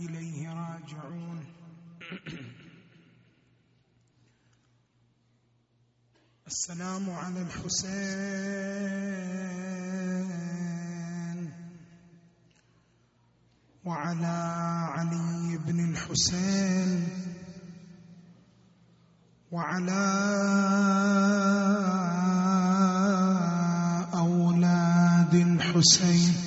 إليه راجعون. السلام على الحسين وعلى علي بن الحسين وعلى أولاد الحسين.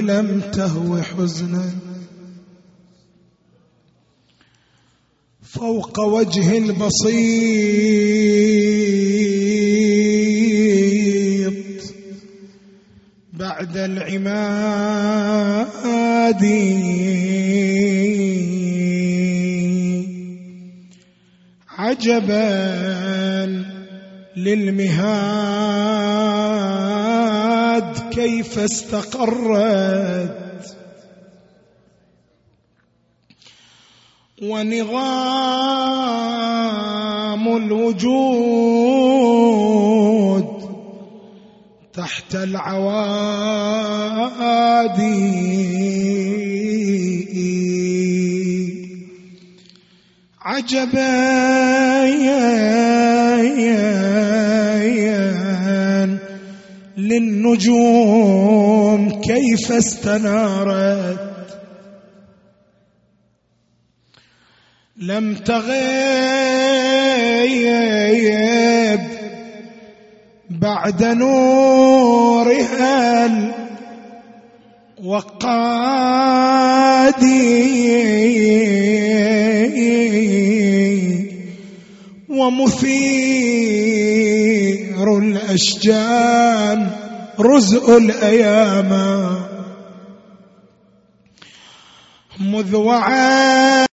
لم تهو حزنا. فوق وجه البسيط بعد العماد عجبا للمهاد كيف استقرت ونظام الوجود تحت العوادي. عجبا للنجوم كيف استنارت. لم تغيب بعد نورها الوقادي ومثير الأشجان رزء الأيام. مذ وعى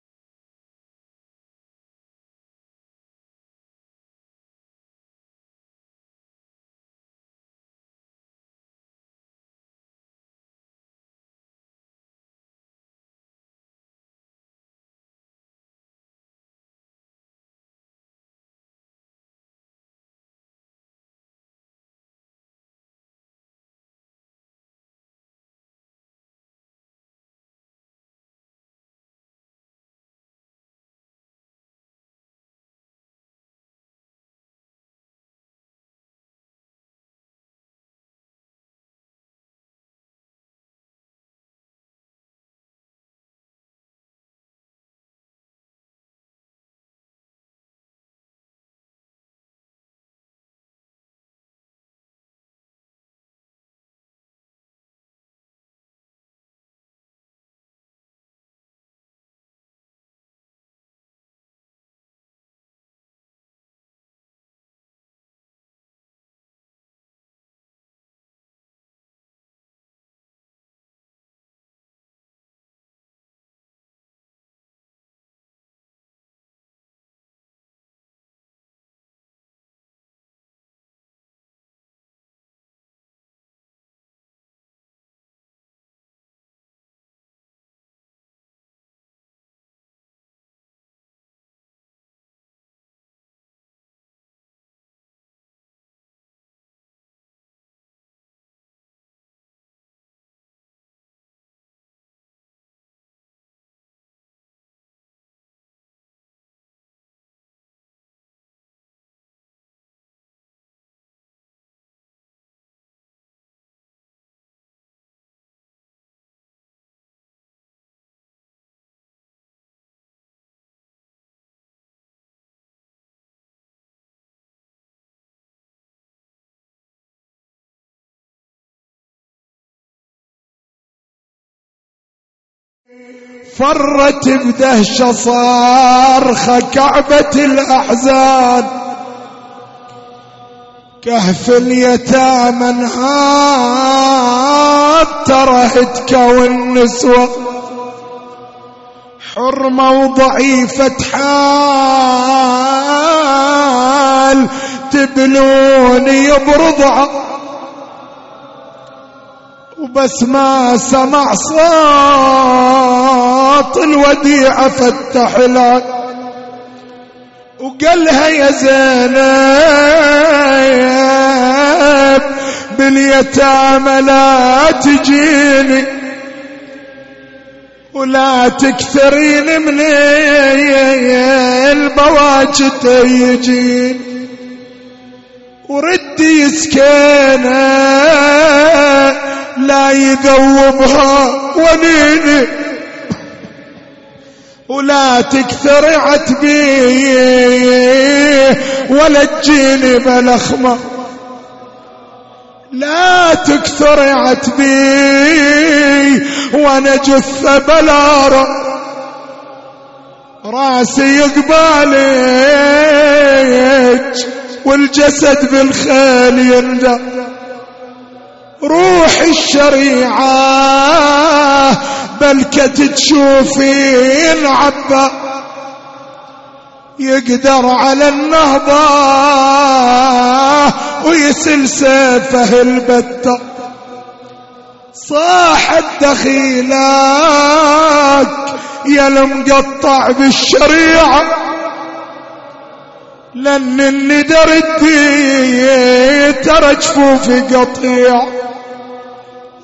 فرت بدهشة صارخة كعبة الأحزان. كهف اليتامى انهار ترهتك والنسوة. حرمة وضعيفة حال تبنوني برضعه وبس ما سمع صوت الوديعة فتح العين وقالها يا زينب باليتامى لا تجيني ولا تكثرين من البواجد يجيني. وردي سكينة لا يذوبها ونيني. ولا تكثر عتبي ولا تجيني بلخمة لا تكثر عتبي وأنا جثة بلارة. راسي يقبالك. والجسد بالخيل يندى. روح الشريعة بلكة تشوفين عبا. يقدر على النهضة ويسل سيفه البتة. صاح الدخيلك يا المقطع بالشريعة. لن اللي دردي ترى جفوفي قطيع.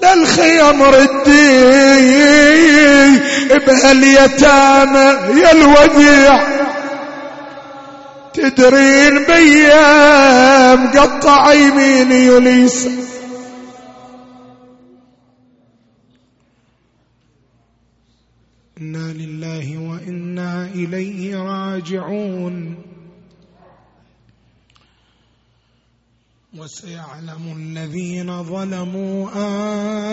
للخيم ردي بهاليتامى يا الوديع. تدرين بيام قطع يميني وليس إنا لله وإنا إليه راجعون. وسيعلم الذين ظلموا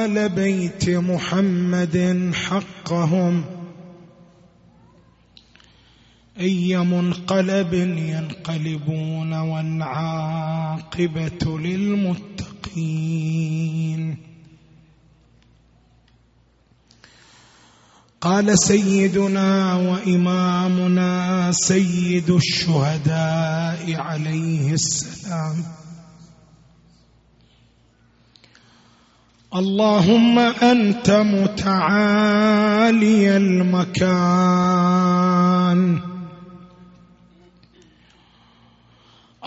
آل بيت محمد حقهم. أي منقلب ينقلبون والعاقبة للمتقين. قال سيدنا وإمامنا سيد الشهداء عليه السلام. اللهم أنت متعالي المكان.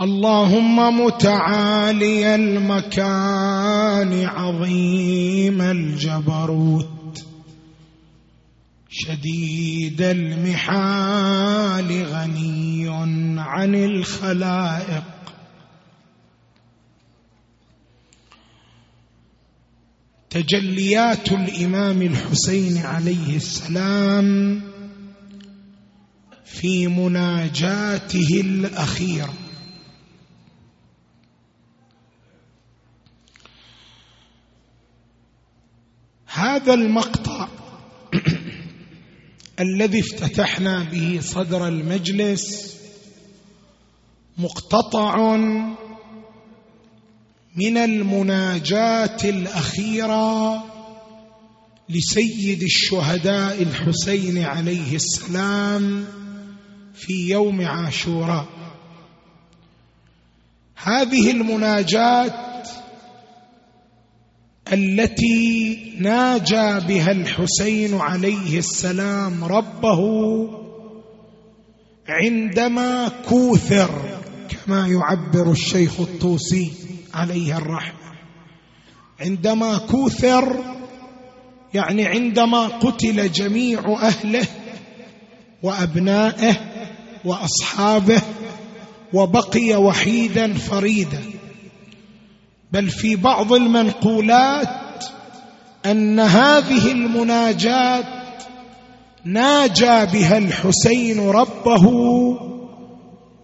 اللهم متعالي المكان عظيم الجبروت. شديد المحال غني عن الخلائق. تجليات الإمام الحسين عليه السلام في مناجاته الأخيرة. هذا المقطع الذي افتتحنا به صدر المجلس مقتطع من المناجاة الأخيرة لسيد الشهداء الحسين عليه السلام في يوم عاشوراء. هذه المناجاة التي ناجى بها الحسين عليه السلام ربه عندما كوثر كما يعبر الشيخ الطوسي عليه الرحمه عندما كوثر يعني عندما قتل جميع أهله وأبنائه وأصحابه وبقي وحيدا فريدا. بل في بعض المنقولات أن هذه المناجاة ناجى بها الحسين ربه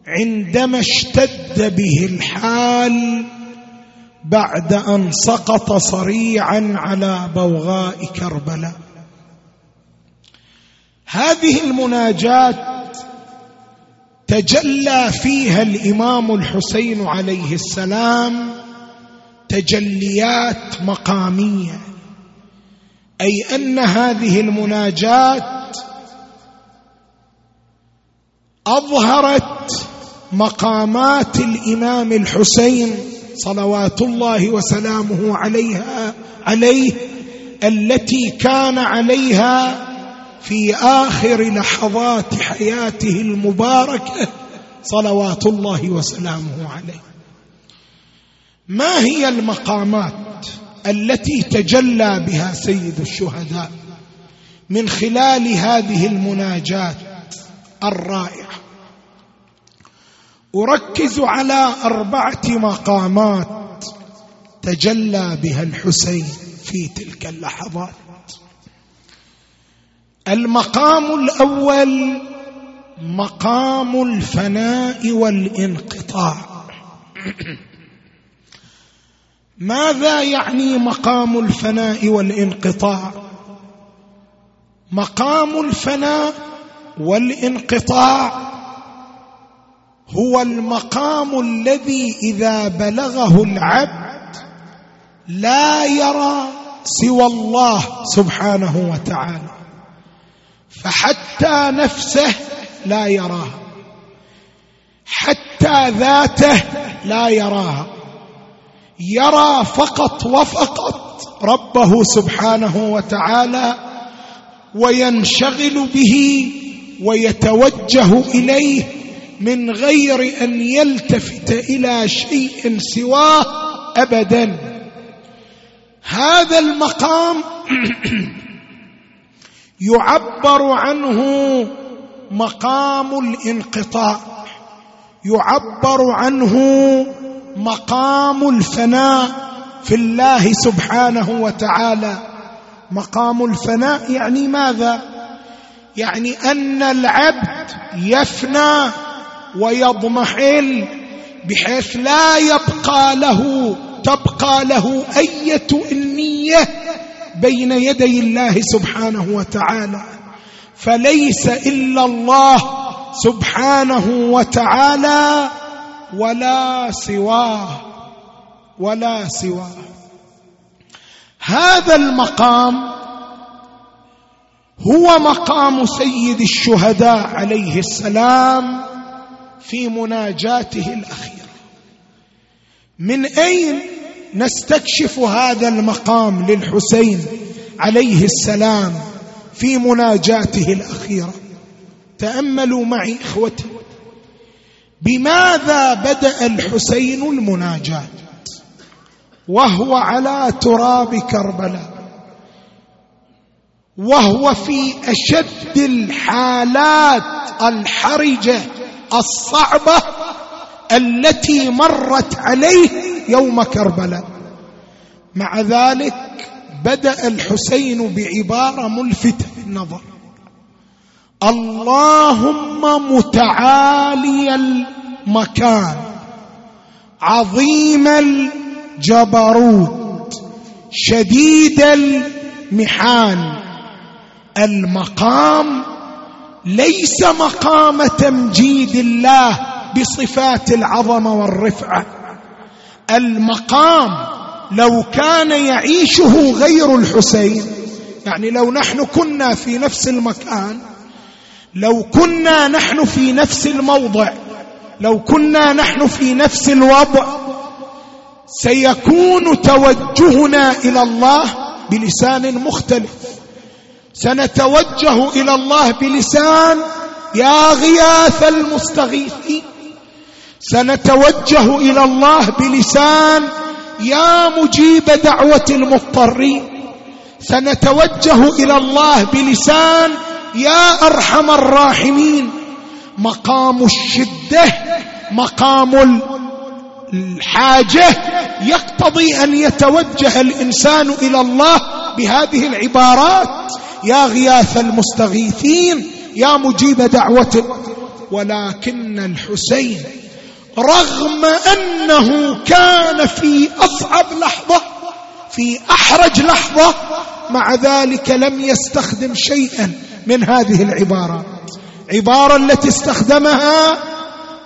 عندما اشتد به الحال بعد أن سقط صريعا على بوغاء كربلاء. هذه المناجات تجلى فيها الإمام الحسين عليه السلام تجليات مقامية أي أن هذه المناجات أظهرت مقامات الإمام الحسين صلوات الله وسلامه عليها عليه التي كان عليها في آخر لحظات حياته المباركة صلوات الله وسلامه عليه. ما هي المقامات التي تجلى بها سيد الشهداء من خلال هذه المناجات الرائعة؟ أركز على أربعة مقامات تجلى بها الحسين في تلك اللحظات. المقام الأول مقام الفناء والانقطاع. ماذا يعني مقام الفناء والانقطاع؟ مقام الفناء والانقطاع هو المقام الذي إذا بلغه العبد لا يرى سوى الله سبحانه وتعالى فحتى نفسه لا يراها حتى ذاته لا يراها يرى فقط وفقط ربه سبحانه وتعالى وينشغل به ويتوجه إليه من غير أن يلتفت إلى شيء سواه ابدا. هذا المقام يعبر عنه مقام الانقطاع. يعبر عنه مقام الفناء في الله سبحانه وتعالى. مقام الفناء يعني ماذا؟ يعني أن العبد يفنى ويضمحل بحيث لا يبقى له تبقى له أية النيه بين يدي الله سبحانه وتعالى. فليس إلا الله سبحانه وتعالى ولا سواه ولا سواه. هذا المقام هو مقام سيد الشهداء عليه السلام في مناجاته الأخيرة. من أين نستكشف هذا المقام للحسين عليه السلام في مناجاته الأخيرة؟ تأملوا معي إخوتي بماذا بدأ الحسين المناجاة؟ وهو على تراب كربلاء وهو في أشد الحالات الحرجة الصعبة التي مرت عليه يوم كربلاء. مع ذلك بدأ الحسين بعبارة ملفتة للنظر اللهم متعالي المكان عظيم الجبروت شديد المحان المقام ليس مقام تمجيد الله بصفات العظمه والرفعة. المقام لو كان يعيشه غير الحسين يعني لو نحن كنا في نفس المكان لو كنا نحن في نفس الموضع لو كنا نحن في نفس الوضع سيكون توجهنا إلى الله بلسان مختلف. سنتوجه إلى الله بلسان يا غياث المستغيثين سنتوجه إلى الله بلسان يا مجيب دعوة المضطرين سنتوجه إلى الله بلسان يا أرحم الراحمين. مقام الشدة مقام الحاجة يقتضي أن يتوجه الإنسان إلى الله بهذه العبارات. يا غياث المستغيثين يا مجيب دعوة. ولكن الحسين رغم أنه كان في أصعب لحظة في أحرج لحظة مع ذلك لم يستخدم شيئا من هذه العبارات عبارة التي استخدمها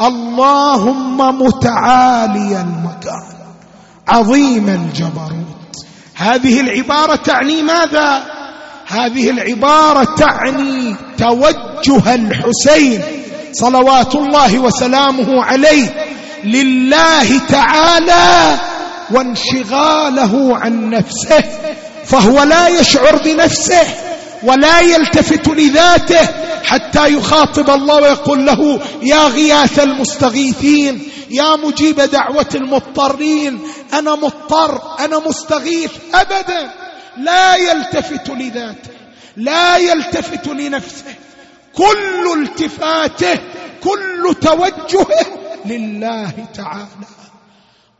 اللهم متعالي المكان عظيم الجبروت. هذه العبارة تعني ماذا؟ هذه العبارة تعني توجه الحسين صلوات الله وسلامه عليه لله تعالى وانشغاله عن نفسه فهو لا يشعر بنفسه ولا يلتفت لذاته حتى يخاطب الله ويقول له يا غياث المستغيثين يا مجيب دعوة المضطرين أنا مضطر أنا مستغيث ابدا. لا يلتفت لذاته لا يلتفت لنفسه. كل التفاته كل توجهه لله تعالى.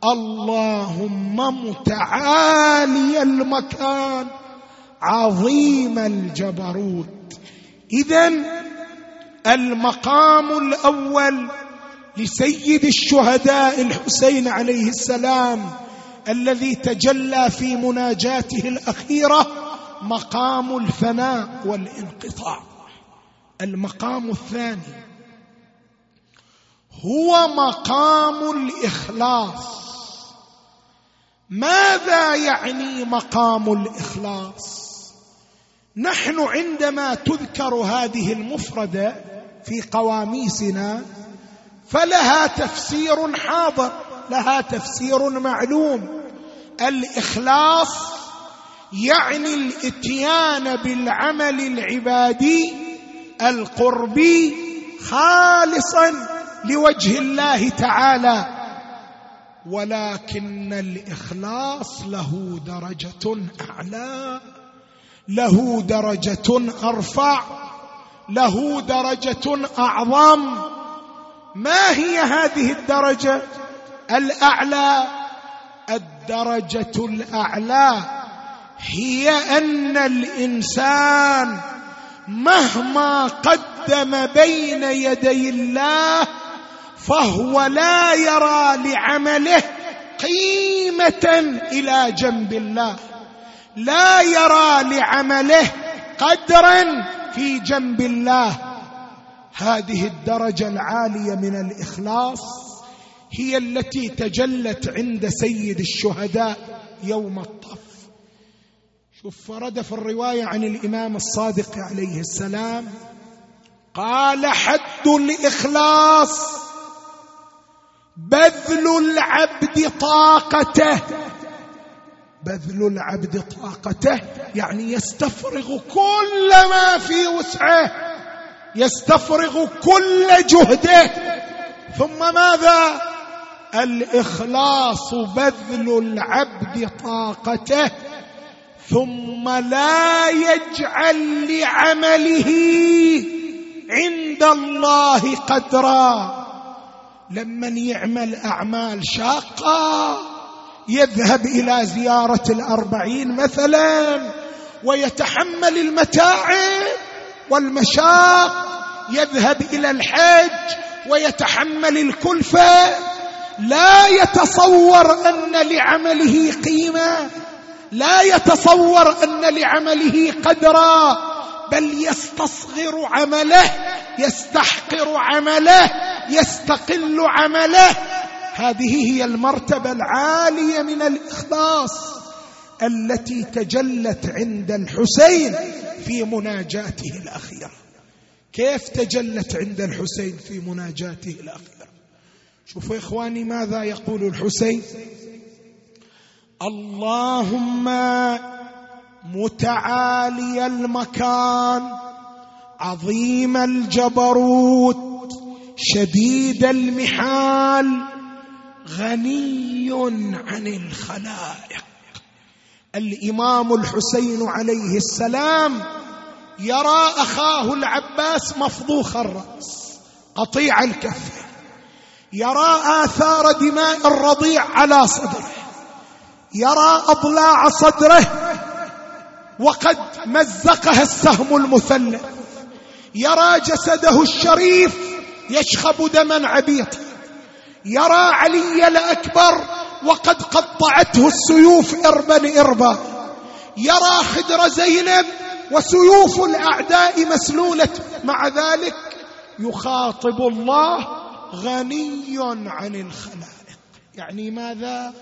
اللهم متعالي المكان عظيم الجبروت. اذا المقام الأول لسيد الشهداء الحسين عليه السلام الذي تجلى في مناجاته الأخيرة مقام الفناء والانقطاع. المقام الثاني هو مقام الإخلاص. ماذا يعني مقام الإخلاص؟ نحن عندما تذكر هذه المفردة في قواميسنا فلها تفسير حاضر. لها تفسير معلوم. الإخلاص يعني الإتيان بالعمل العبادي القربي خالصا لوجه الله تعالى. ولكن الإخلاص له درجة أعلى له درجة أرفع له درجة أعظم. ما هي هذه الدرجة؟ الأعلى الدرجة الأعلى. هي أن الإنسان مهما قدم بين يدي الله فهو لا يرى لعمله قيمة إلى جنب الله. لا يرى لعمله قدرا في جنب الله. هذه الدرجة العالية من الإخلاص. هي التي تجلت عند سيد الشهداء يوم الطف. شوف ورد في الرواية عن الإمام الصادق عليه السلام قال حد الإخلاص بذل العبد طاقته. بذل العبد طاقته يعني يستفرغ كل ما في وسعه يستفرغ كل جهده. ثم ماذا؟ الإخلاص بذل العبد طاقته ثم لا يجعل لعمله عند الله قدرا. لمن يعمل أعمال شاقة يذهب إلى زيارة الأربعين مثلا ويتحمل المتاعب والمشاق يذهب إلى الحج ويتحمل الكلفة. لا يتصور أن لعمله قيمة. لا يتصور أن لعمله قدرا. بل يستصغر عمله يستحقر عمله يستقل عمله. هذه هي المرتبة العالية من الإخلاص التي تجلت عند الحسين في مناجاته الأخيرة. كيف تجلت عند الحسين في مناجاته الأخيرة؟ شوفوا إخواني ماذا يقول الحسين؟ اللهم متعالي المكان عظيم الجبروت شديد المحال غني عن الخلائق. الإمام الحسين عليه السلام يرى أخاه العباس مفضوخ الرأس قطيع الكف. يرى آثار دماء الرضيع على صدره. يرى أضلاع صدره. وقد مزقها السهم المثلث يرى جسده الشريف يشخب دما عبيطا يرى علي الأكبر وقد قطعته السيوف اربا إربا. يرى خدر زينب وسيوف الأعداء مسلولة. مع ذلك يخاطب الله غني عن الخلائق. يعني ماذا؟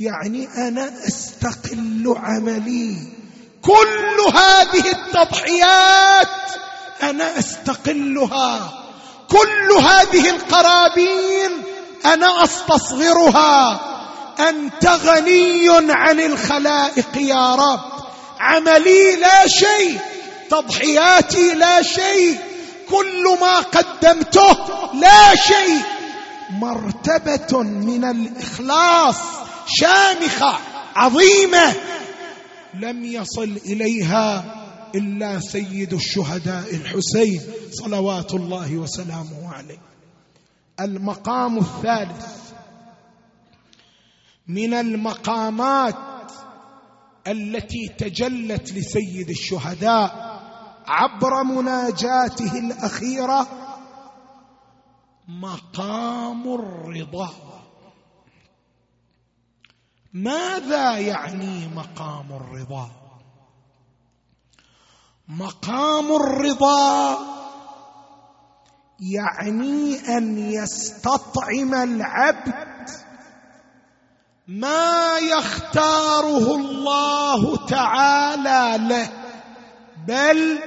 يعني أنا أستقل عملي. كل هذه التضحيات أنا أستقلها. كل هذه القرابين أنا أستصغرها. أنت غني عن الخلائق يا رب. عملي لا شيء تضحياتي لا شيء. كل ما قدمته لا شيء. مرتبة من الإخلاص شامخة عظيمة. لم يصل إليها إلا سيد الشهداء الحسين صلوات الله وسلامه عليه. المقام الثالث. من المقامات التي تجلت لسيد الشهداء عبر مناجاته الأخيرة مقام الرضا. ماذا يعني مقام الرضا؟ مقام الرضا يعني أن يستطعم العبد ما يختاره الله تعالى له بل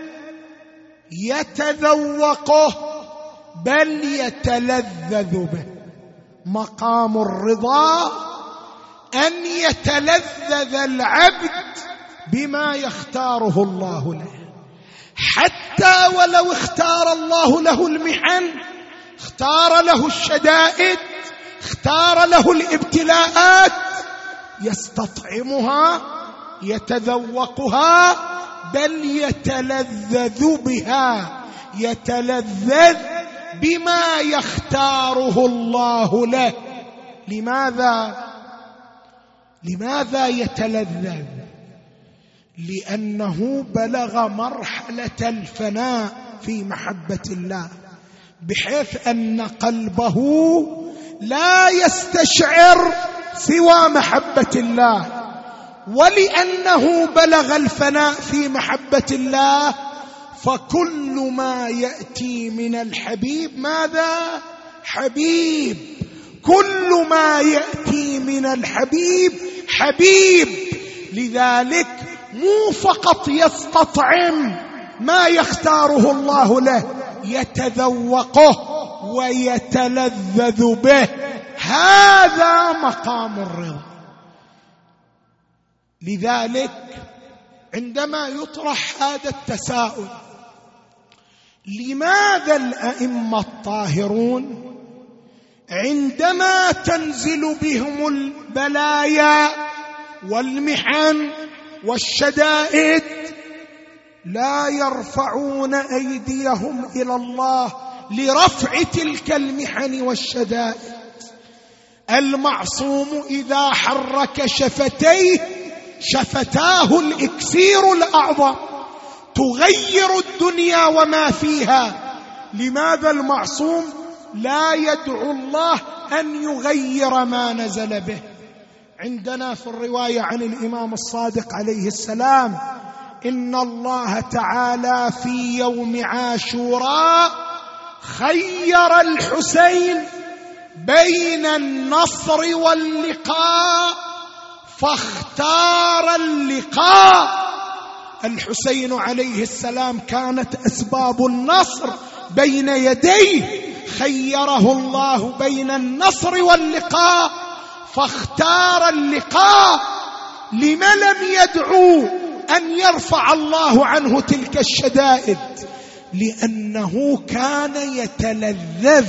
يتذوقه بل يتلذذ به. مقام الرضا أن يتلذذ العبد بما يختاره الله له. حتى ولو اختار الله له المحن اختار له الشدائد اختار له الابتلاءات يستطعمها يتذوقها بل يتلذذ بها. يتلذذ بما يختاره الله له. لماذا؟ لماذا يتلذذ؟ لأنه بلغ مرحلة الفناء في محبة الله بحيث أن قلبه لا يستشعر سوى محبة الله. ولأنه بلغ الفناء في محبة الله فكل ما يأتي من الحبيب ماذا؟ حبيب. كل ما يأتي من الحبيب حبيب. لذلك مو فقط يستطعم ما يختاره الله له يتذوقه ويتلذذ به. هذا مقام الرضا. لذلك عندما يطرح هذا التساؤل لماذا الأئمة الطاهرون عندما تنزل بهم البلايا والمحن والشدائد لا يرفعون أيديهم إلى الله لرفع تلك المحن والشدائد؟ المعصوم إذا حرك شفتيه شفتاه الإكسير الأعظم تغير الدنيا وما فيها. لماذا المعصوم لا يدعو الله أن يغير ما نزل به؟ عندنا في الرواية عن الإمام الصادق عليه السلام إن الله تعالى في يوم عاشوراء خير الحسين بين النصر واللقاء. فاختار اللقاء. الحسين عليه السلام كانت أسباب النصر بين يديه. خيره الله بين النصر واللقاء. فاختار اللقاء. لم لم يدعو أن يرفع الله عنه تلك الشدائد؟ لأنه كان يتلذذ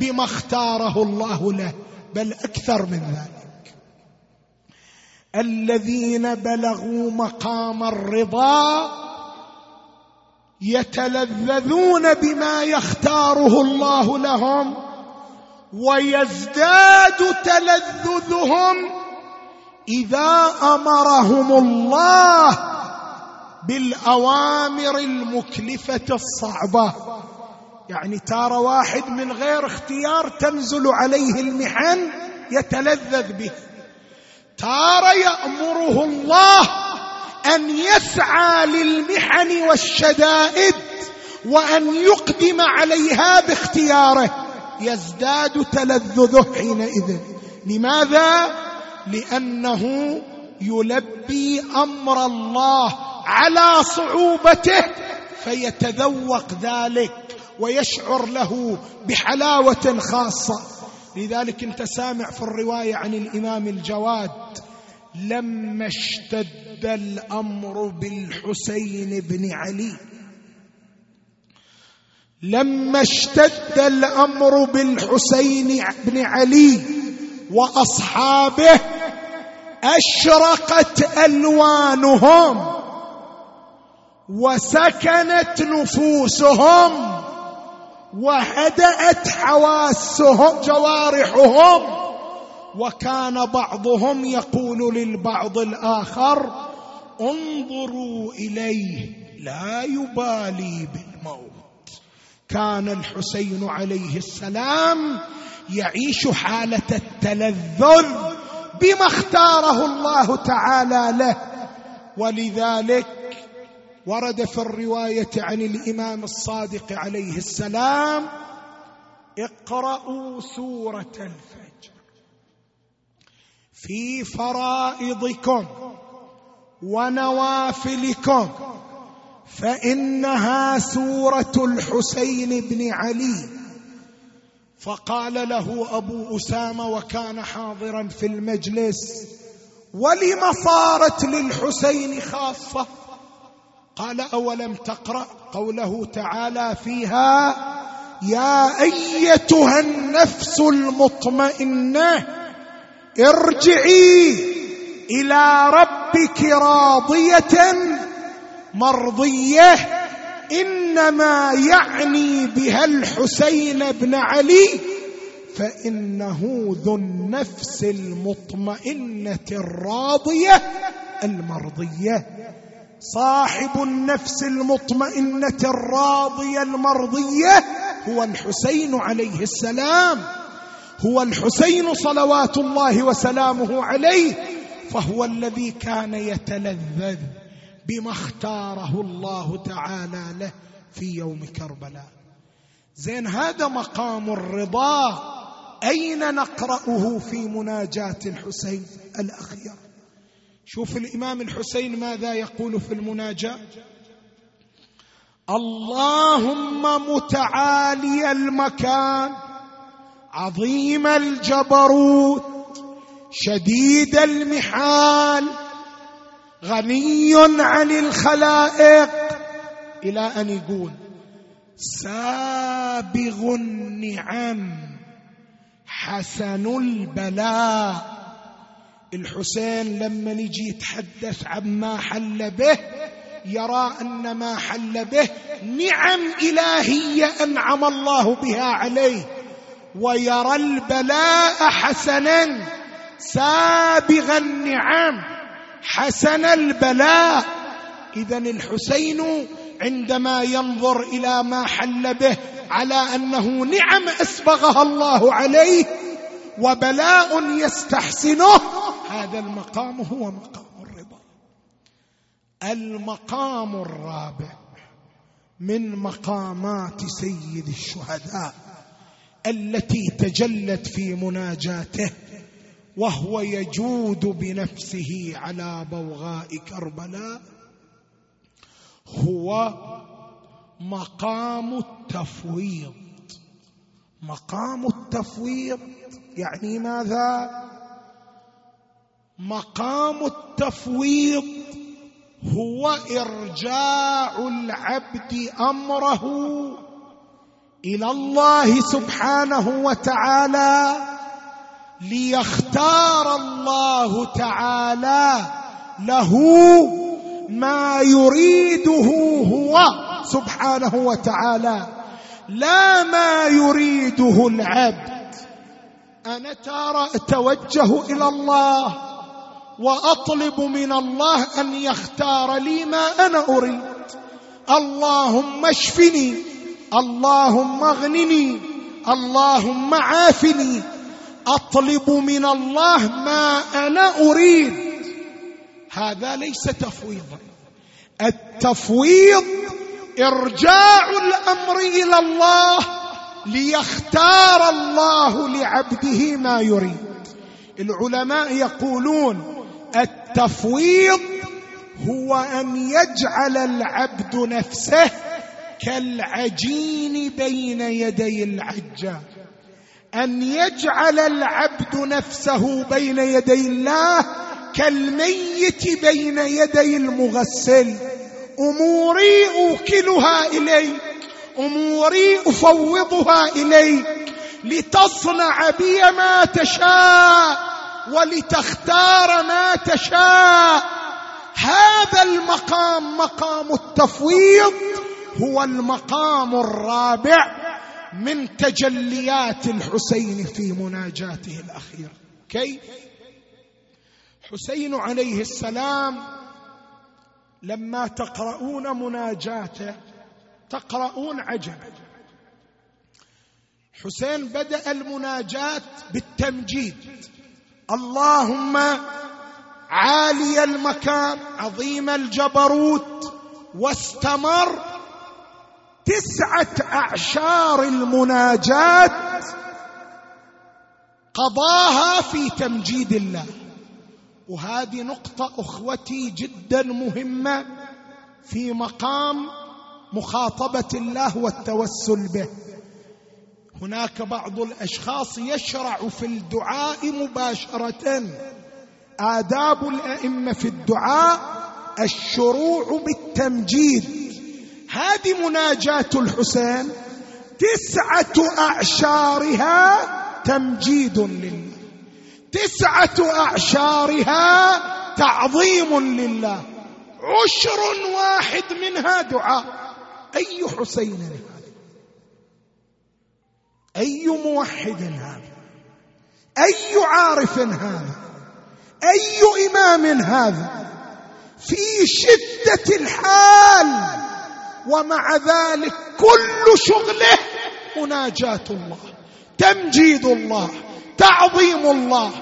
بما اختاره الله له. بل أكثر من ذلك. الذين بلغوا مقام الرضا يتلذذون بما يختاره الله لهم ويزداد تلذذهم إذا أمرهم الله بالأوامر المكلفة الصعبة. يعني ترى واحد من غير اختيار تنزل عليه المحن يتلذذ به. ترى يأمره الله أن يسعى للمحن والشدائد وأن يقدم عليها باختياره. يزداد تلذذه حينئذ. لماذا؟ لأنه يلبي أمر الله على صعوبته فيتذوق ذلك ويشعر له بحلاوة خاصة. لذلك انت سامع في الرواية عن الإمام الجواد لما اشتد الأمر بالحسين بن علي. لما اشتد الأمر بالحسين بن علي وأصحابه أشرقت ألوانهم وسكنت نفوسهم وهدأت حواسهم جوارحهم. وكان بعضهم يقول للبعض الآخر انظروا إليه لا يبالي بالموت. كان الحسين عليه السلام يعيش حالة التلذذ بما اختاره الله تعالى له. ولذلك ورد في الرواية عن الإمام الصادق عليه السلام اقرأوا سورة الفجر. في فرائضكم ونوافلكم فإنها سورة الحسين بن علي. فقال له أبو أسامة وكان حاضرا في المجلس ولم صارت للحسين خاصة؟ قال أولم تقرأ قوله تعالى فيها يا أيتها النفس المطمئنة ارجعي إلى ربك راضية مرضية إنما يعني بها الحسين بن علي فإنه ذو النفس المطمئنة الراضية المرضية صاحب النفس المطمئنة الراضية المرضية هو الحسين عليه السلام. هو الحسين صلوات الله وسلامه عليه فهو الذي كان يتلذذ بما اختاره الله تعالى له في يوم كربلاء. زين هذا مقام الرضا. أين نقرأه في مناجاة الحسين الاخير شوف الإمام الحسين ماذا يقول في المناجاة. اللهم متعالي المكان عظيم الجبروت شديد المحال غني عن الخلائق. إلى أن يقول سابغ النعم حسن البلاء. الحسين لما يجي يتحدث عما حل به يرى أن ما حل به نعم إلهية أنعم الله بها عليه ويرى البلاء حسنا سابغ النعم حسن البلاء. اذا الحسين عندما ينظر إلى ما حل به على أنه نعم أسبغها الله عليه وبلاء يستحسنه. هذا المقام هو مقام الرضا. المقام الرابع من مقامات سيد الشهداء التي تجلت في مناجاته وهو يجود بنفسه على بوغاء كربلاء هو مقام التفويض. مقام التفويض يعني ماذا؟ مقام التفويض هو إرجاع العبد أمره إلى الله سبحانه وتعالى ليختار الله تعالى له ما يريده هو سبحانه وتعالى لا ما يريده العبد. أنا ترى اتوجه إلى الله وأطلب من الله أن يختار لي ما أنا أريد. اللهم اشفني اللهم اغنني اللهم عافني. أطلب من الله ما أنا أريد. هذا ليس تفويضا التفويض إرجاع الأمر إلى الله ليختار الله لعبده ما يريد. العلماء يقولون التفويض هو أن يجعل العبد نفسه كالعجين بين يدي العجان. أن يجعل العبد نفسه بين يدي الله كالميت بين يدي المغسل. أموري أوكلها إليك. أموري أفوضها إليك لتصنع بي ما تشاء ولتختار ما تشاء. هذا المقام مقام التفويض هو المقام الرابع من تجليات الحسين في مناجاته الاخيره كيف حسين عليه السلام لما تقرؤون مناجاته تقرؤون عجبا. حسين بدأ المناجاة بالتمجيد. اللهم عالي المكان عظيم الجبروت واستمر تسعة أعشار المناجات قضاها في تمجيد الله. وهذه نقطة أخوتي جدا مهمة في مقام مخاطبة الله والتوسل به. هناك بعض الأشخاص يشرع في الدعاء مباشرة. آداب الأئمة في الدعاء الشروع بالتمجيد. هذه مناجاة الحسين تسعة أعشارها تمجيد لله. تسعة أعشارها تعظيم لله. عشر واحد منها دعاء. أي حسين هذا؟ أي موحد هذا؟ أي عارف هذا؟ أي إمام هذا؟ في شدة الحال ومع ذلك كل شغله مناجاة الله تمجيد الله تعظيم الله.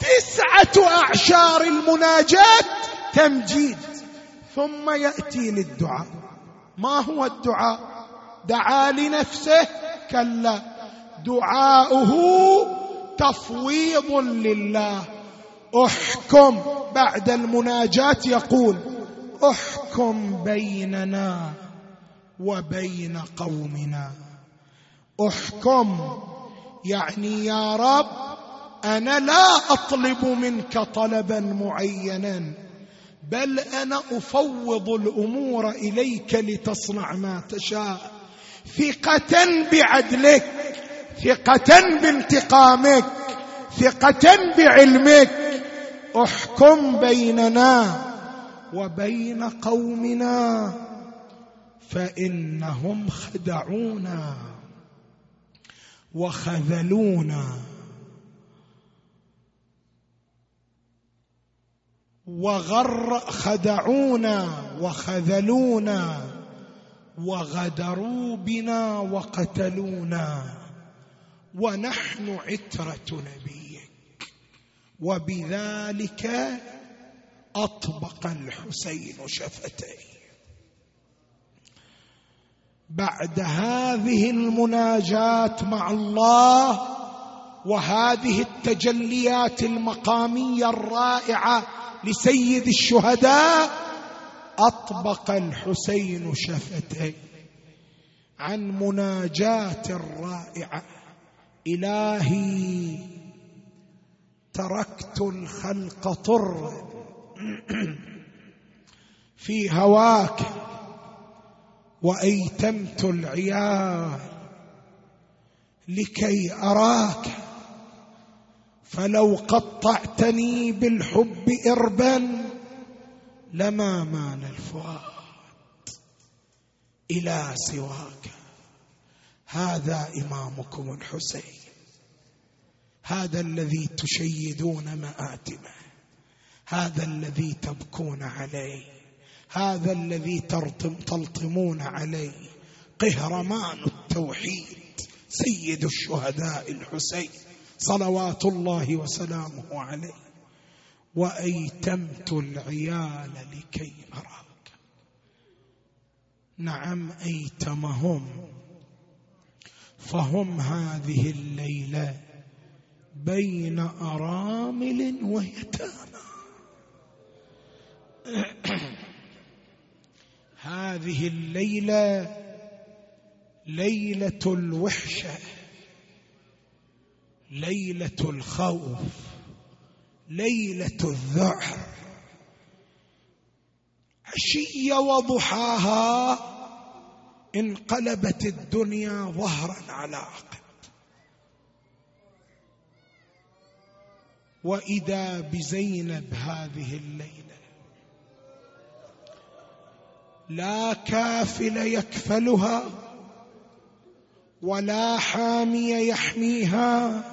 تسعة أعشار المناجاة تمجيد ثم يأتي للدعاء. ما هو الدعاء؟ دعا لنفسه كلا. دعاؤه تفويض لله. احكم بعد المناجاة يقول احكم بيننا وبين قومنا. احكم يعني يا رب أنا لا أطلب منك طلبا معينا. بل أنا أفوض الأمور إليك لتصنع ما تشاء. ثقة بعدلك ثقة بانتقامك ثقة بعلمك. احكم بيننا وبين قومنا فإنهم خدعونا وخذلونا. وغر خدعونا وخذلونا وغدروا بنا وقتلونا ونحن عترة نبيك. وبذلك أطبق الحسين شفتيه. بعد هذه المناجاه مع الله وهذه التجليات المقامية الرائعة لسيد الشهداء أطبق الحسين شفتيه عن مناجاة رائعه إلهي تركت الخلق طر في هواك وأيتمت العيال لكي أراك. فلو قطعتني بالحب اربا لما مال الفؤاد إلى سواك. هذا إمامكم الحسين. هذا الذي تشيدون مآتمه. هذا الذي تبكون عليه. هذا الذي تلطمون عليه. قهرمان التوحيد. سيد الشهداء الحسين. صلوات الله وسلامه عليه. وأيتمت العيال لكي أراك. نعم أيتمهم. فهم هذه الليلة بين أرامل ويتامى. هذه الليلة ليلة الوحشة. ليلة الخوف ليلة الذعر. عشيه وضحاها انقلبت الدنيا ظهرا على عقب. وإذا بزينب هذه الليلة لا كافل يكفلها ولا حامي يحميها.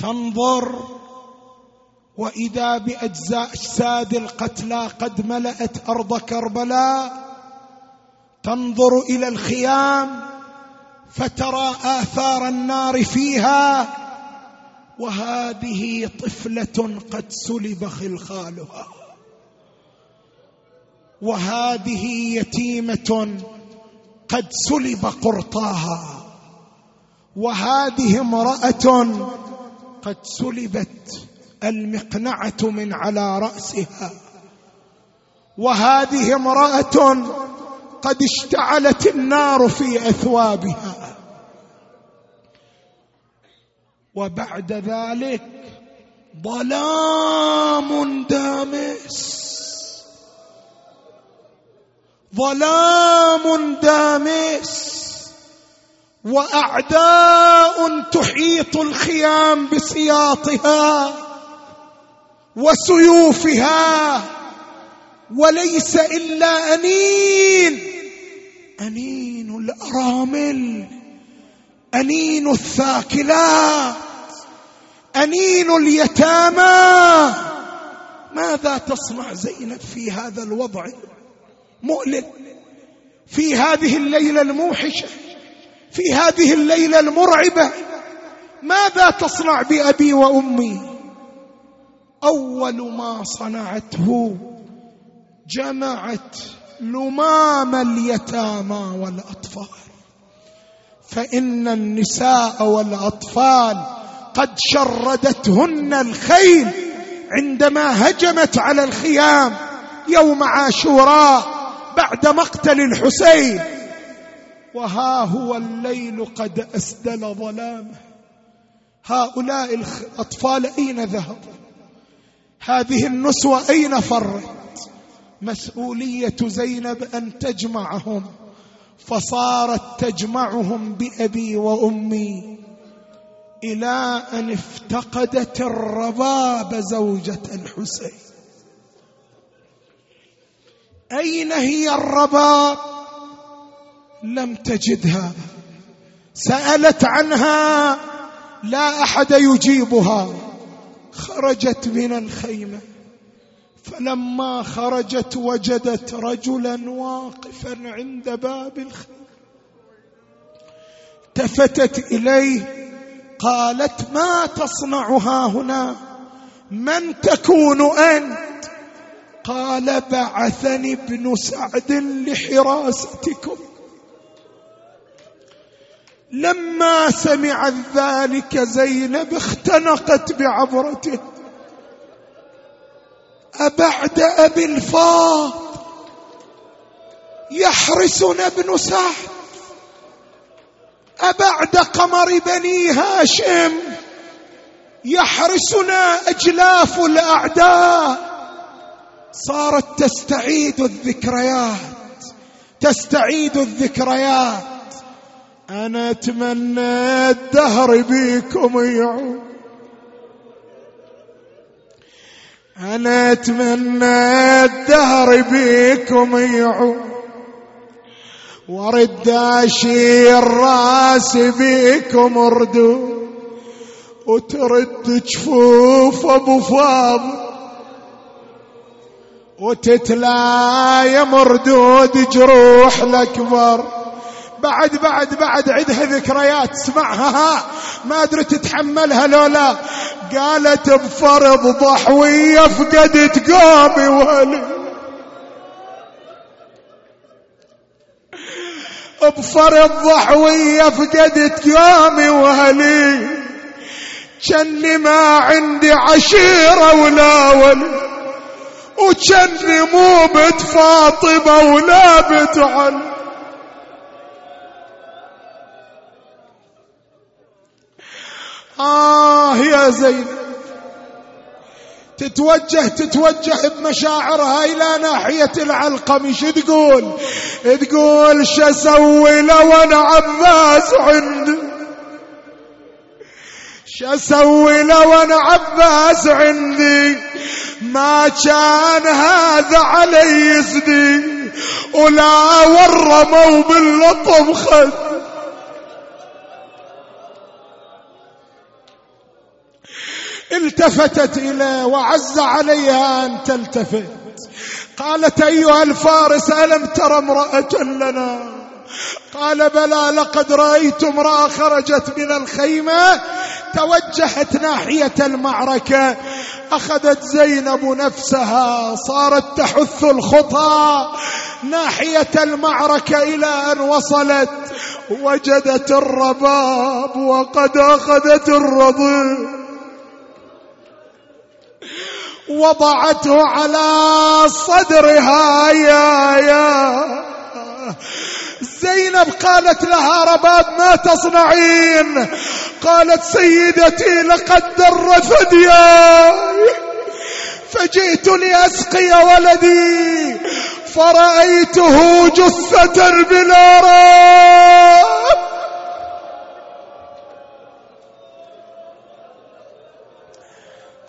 تنظر وإذا بأجزاء أجساد القتلى قد ملأت أرض كربلاء تنظر إلى الخيام فترى آثار النار فيها وهذه طفلة قد سلب خلخالها. وهذه يتيمة قد سلب قرطاها. وهذه امرأة قد سلبت المقنعة من على رأسها. وهذه امرأة قد اشتعلت النار في أثوابها. وبعد ذلك ظلام دامس. ظلام دامس. وأعداء تحيط الخيام بسياطها وسيوفها وليس إلا أنين أنين الأرامل أنين الثاكلات أنين اليتامى. ماذا تصنع زينب في هذا الوضع؟ مؤلم في هذه الليلة الموحشة. في هذه الليلة المرعبة ماذا تصنع بأبي وأمي؟ أول ما صنعته جمعت لمام اليتامى والأطفال. فإن النساء والأطفال قد شردتهن الخيل عندما هجمت على الخيام يوم عاشوراء بعد مقتل الحسين. وها هو الليل قد اسدل ظلامه. هؤلاء الاطفال اين ذهبوا؟ هذه النسوه اين فرت؟ مسؤوليه زينب ان تجمعهم. فصارت تجمعهم بابي وامي إلى ان افتقدت الرباب زوجه الحسين. اين هي الرباب؟ لم تجدها. سألت عنها لا أحد يجيبها. خرجت من الخيمة. فلما خرجت وجدت رجلا واقفا عند باب الخيمة. التفتت إليه قالت ما تصنع ها هنا؟ من تكون أنت؟ قال بعثني ابن سعد لحراستكم. لما سمعت ذلك زينب اختنقت بعبرته. أبعد أبي الفاض يحرسنا ابن سعد. أبعد قمر بني هاشم يحرسنا أجلاف الأعداء. صارت تستعيد الذكريات تستعيد الذكريات. أنا أتمنى الدهر بيكم يعود أنا أتمنى الدهر بيكم يعود ورد أشير راس بيكم ردود وترد جفوف أبو فاضل. وتتلايم مردود جروح الأكبر. بعد بعد بعد عدها ذكريات اسمعها ها ما أدري تتحملها لولا قالت بفرض ضحوية فقدت قومي وهلي. بفرض ضحوية فقدت قومي وهلي. كني ما عندي عشيرة ولا ولي. وكني مو بنت فاطمة ولا بنت علي. آه يا زينب تتوجه تتوجه بمشاعرها إلى ناحية العلقم. شو تقول؟ تقول شو أسوي لو أنا عباس عندي شو أسوي لو أنا عباس عندي؟ ما كان هذا علي يسدي ولا ورموا باللطم خد التفتت اليه وعز عليها أن تلتفت. قالت أيها الفارس ألم تر امرأة لنا؟ قال بلى لقد رأيت امرأة خرجت من الخيمة توجهت ناحية المعركة أخذت زينب نفسها صارت تحث الخطى ناحية المعركة إلى أن وصلت. وجدت الرباب وقد أخذت الرضيع. وضعته على صدرها. يا يا. زينب قالت لها رباب ما تصنعين؟ قالت سيدتي لقد در ثدياي. فجئت لأسقي ولدي. فرأيته جثة بلا راب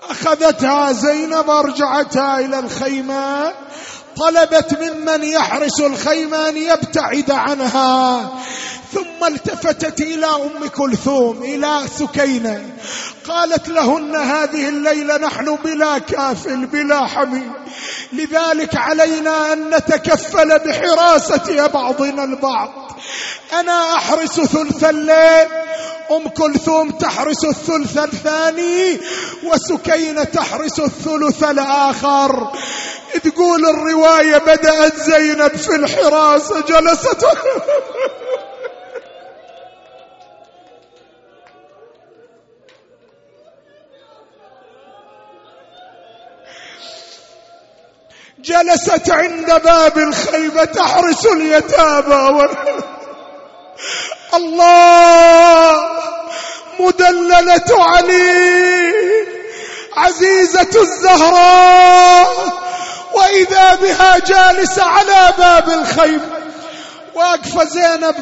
أخذتها زينب أرجعتها إلى الخيمة طلبت ممن يحرس الخيمة أن يبتعد عنها. ثم التفتت إلى أم كلثوم إلى سكينة. قالت لهن هذه الليلة نحن بلا كافل بلا حمي لذلك علينا أن نتكفل بحراسة بعضنا البعض. أنا أحرس ثلث الليل أم كلثوم تحرس الثلث الثاني وسكينة تحرس الثلث الآخر. تقول الرواية بدأت زينب في الحراسة جلست. جلست عند باب الخيمة تحرس اليتامى. الله مدللة علي عزيزة الزهراء وإذا بها جالسة على باب الخيمة. واقفة زينب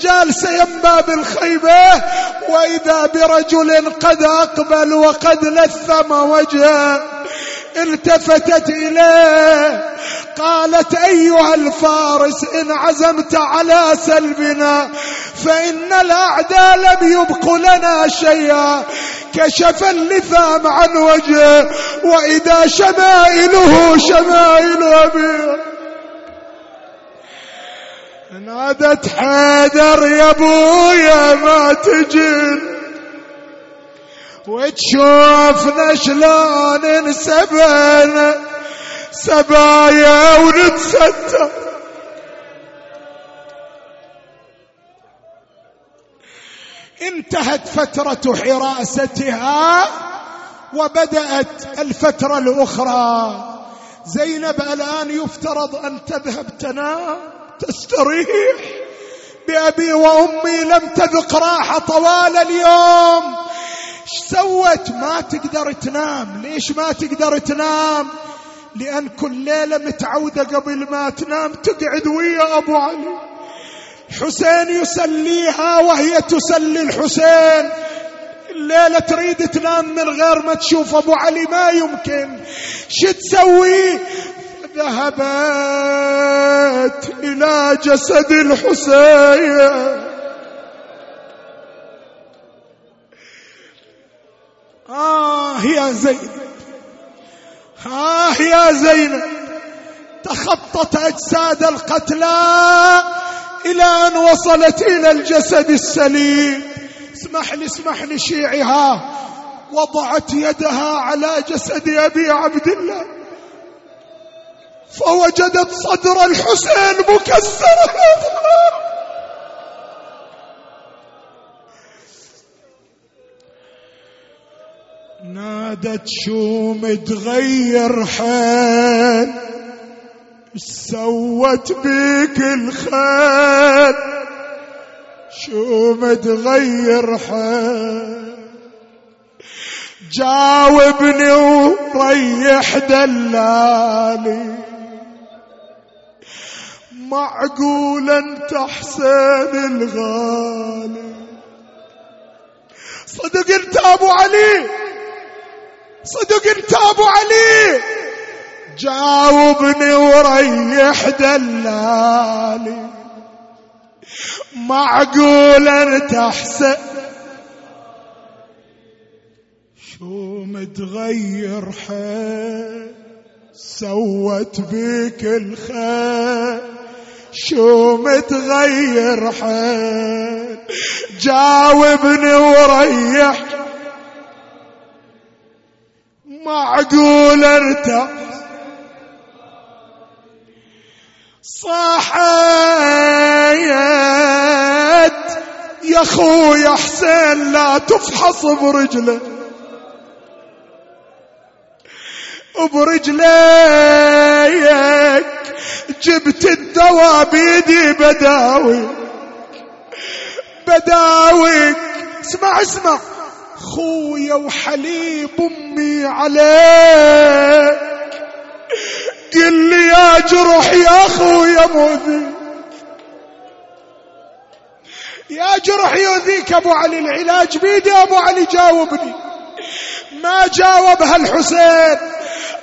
جالسة يم باب الخيمة وإذا برجل قد أقبل وقد لثم وجهه التفتت إليه. قالت أيها الفارس إن عزمت على سلبنا فإن الأعداء لم يبق لنا شيئا. كشف اللثام عن وجهه وإذا شمائله شمائل أبيه. نادت حيدر يا أبويا ما تجن وتشوفنا شلون انسبنا سبايا ونتستر انتهت فترة حراستها وبدأت الفترة الأخرى. زينب الآن يفترض أن تذهب تنام تستريح. بأبي وأمي لم تذق راحة طوال اليوم. سوت ما تقدر تنام. ليش ما تقدر تنام؟ لأن كل ليلة متعودة قبل ما تنام تقعد ويا أبو علي. حسين يسليها وهي تسلي الحسين. الليلة تريد تنام من غير ما تشوف أبو علي ما يمكن. شو تسوي؟ ذهبت إلى جسد الحسين. آه يا زينب آه يا زينب تخطت أجساد القتلى إلى أن وصلت إلى الجسد السليم. اسمح لي اسمح لي شيعها. وضعت يدها على جسد أبي عبد الله. فوجدت صدر الحسين مكسرا. نادت شو متغير حال سوت بيك الخيل. شو متغير حال جاوبني وريح دلالي. معقول انت حسين الغالي. صدق انت أبو علي؟ صدق انت ابو علي جاوبني وريح دلالي. معقول أنت أحسن. شو متغير حيل؟ سوت بيك الخير شو متغير حيل؟ جاوبني وريح معقول ارتاح. صاحت يا خويا حسين لا تفحص برجله برجليك. جبت الدواء بيدي بداوي بداويك. اسمع اسمع. خويا وحليب أمي عليك. قل لي يا جرح يا خويا مؤذي. يا جرح يؤذيك أبو علي العلاج بيدي أبو علي جاوبني. ما جاوبها الحسين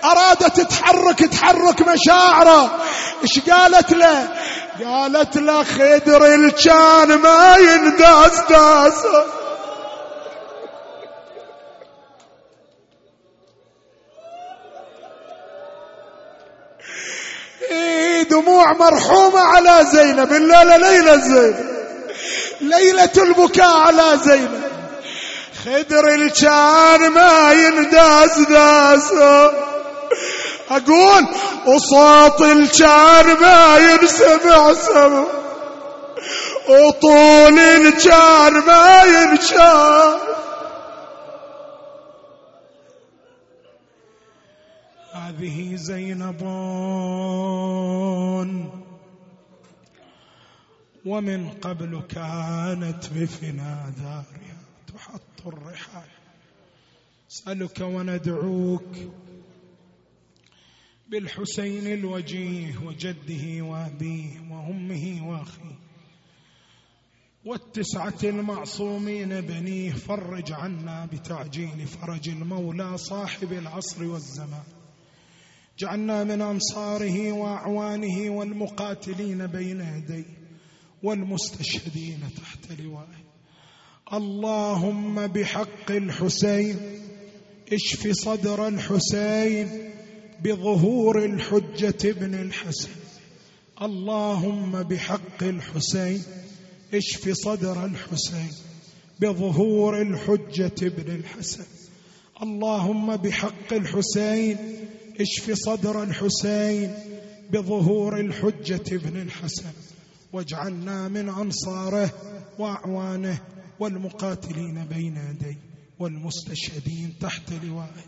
ارادت تحرك تحرك مشاعره. إيش قالت له؟ قالت له خدر الكان ما ينداس داسه مرحومة على زينب إلا ليلة زينب ليلة البكاء على زينب. خدر الكان ما ينداس داسه أقول وصوت الكان ما ينسمع سمع وطول الكان ما ينشاف هذه زينب ومن قبل كانت بفنا دارها تحط الرحال. اسالك وندعوك بالحسين الوجيه وجده وأبيه وأمه وأخيه. والتسعة المعصومين بنيه فرج عنا بتعجيل فرج المولى صاحب العصر والزمان. جعلنا من أنصاره وأعوانه والمقاتلين بين يديه والمستشهدين تحت لوائه اللهم بحق الحسين اشف صدر الحسين بظهور الحجة ابن الحسن اللهم بحق الحسين اشف صدر الحسين بظهور الحجة ابن الحسن اللهم بحق الحسين اشف صدر الحسين بظهور الحجة ابن الحسن واجعلنا من أنصاره وأعوانه والمقاتلين بين يديه والمستشهدين تحت لوائه.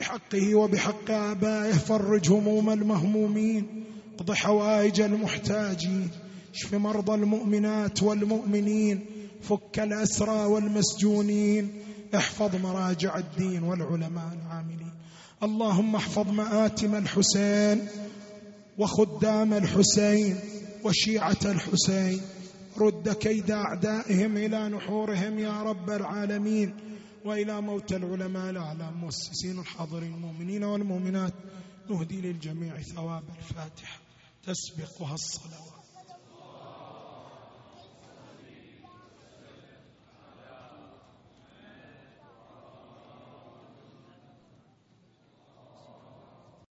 بحقه وبحق آبائه فرج هموم المهمومين اقض حوائج المحتاجين اشف مرضى المؤمنات والمؤمنين فك الأسرى والمسجونين احفظ مراجع الدين والعلماء العاملين. اللهم احفظ مآتم الحسين وخدام الحسين وشيعة الحسين. رد كيد أعدائهم إلى نحورهم يا رب العالمين وإلى موت العلماء الأعلام مؤسسين الحاضرين المؤمنين والمؤمنات. نهدي للجميع ثواب الفاتحة. تسبقها الصلوات.